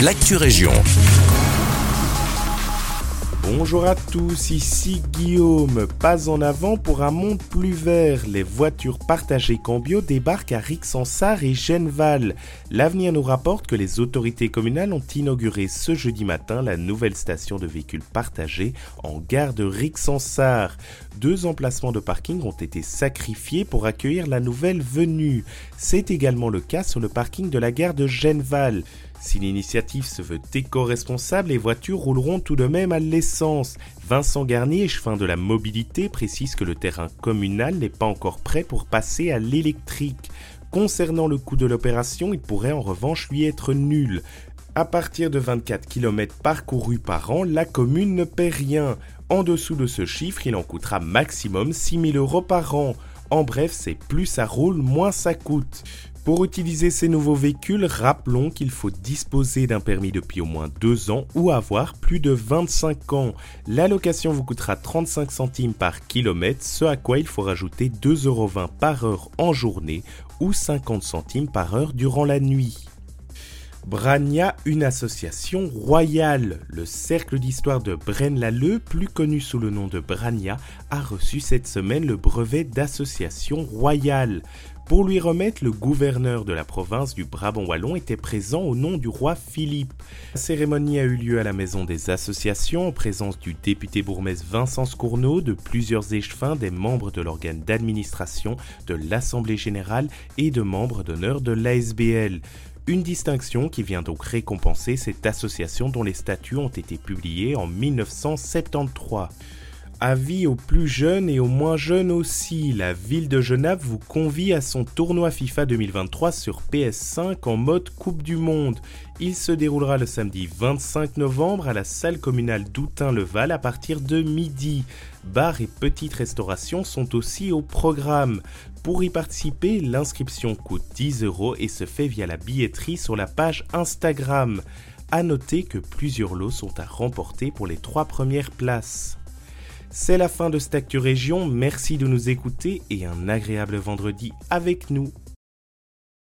l'actu région. Bonjour à tous, ici Guillaume. Pas en avant pour un monde plus vert. Les voitures partagées Cambio débarquent à Rixensart et Genval. L'avenir nous rapporte que les autorités communales ont inauguré ce jeudi matin la nouvelle station de véhicules partagés en gare de Rixensart. Deux emplacements de parking ont été sacrifiés pour accueillir la nouvelle venue. C'est également le cas sur le parking de la gare de Genval. Si l'initiative se veut éco-responsable, les voitures rouleront tout de même à l'essence. Vincent Garnier, échevin de la mobilité, précise que le terrain communal n'est pas encore prêt pour passer à l'électrique. Concernant le coût de l'opération, il pourrait en revanche lui être nul. À partir de 24 km parcourus par an, la commune ne paie rien. En dessous de ce chiffre, il en coûtera maximum 6 000 euros par an. En bref, c'est plus ça roule, moins ça coûte. Pour utiliser ces nouveaux véhicules, rappelons qu'il faut disposer d'un permis depuis au moins 2 ans ou avoir plus de 25 ans. L'allocation vous coûtera 35 centimes par kilomètre, ce à quoi il faut rajouter 2,20€ par heure en journée ou 50 centimes par heure durant la nuit. Brania, une association royale. Le cercle d'histoire de Braine-l'Alleud, plus connu sous le nom de Brania, a reçu cette semaine le brevet d'association royale. Pour lui remettre, le gouverneur de la province du Brabant wallon était présent au nom du roi Philippe. La cérémonie a eu lieu à la maison des associations en présence du député bourgmestre Vincent Scourneau, de plusieurs échevins, des membres de l'organe d'administration, de l'Assemblée générale et de membres d'honneur de l'ASBL. Une distinction qui vient donc récompenser cette association dont les statuts ont été publiés en 1973. Avis aux plus jeunes et aux moins jeunes aussi, la ville de Genève vous convie à son tournoi FIFA 2023 sur PS5 en mode Coupe du Monde. Il se déroulera le samedi 25 novembre à la salle communale d'Outin-le-Val à partir de midi. Bars et petites restaurations sont aussi au programme. Pour y participer, l'inscription coûte 10 euros et se fait via la billetterie sur la page Instagram. A noter que plusieurs lots sont à remporter pour les trois premières places. C'est la fin de cette Actu Région, merci de nous écouter et un agréable vendredi avec nous.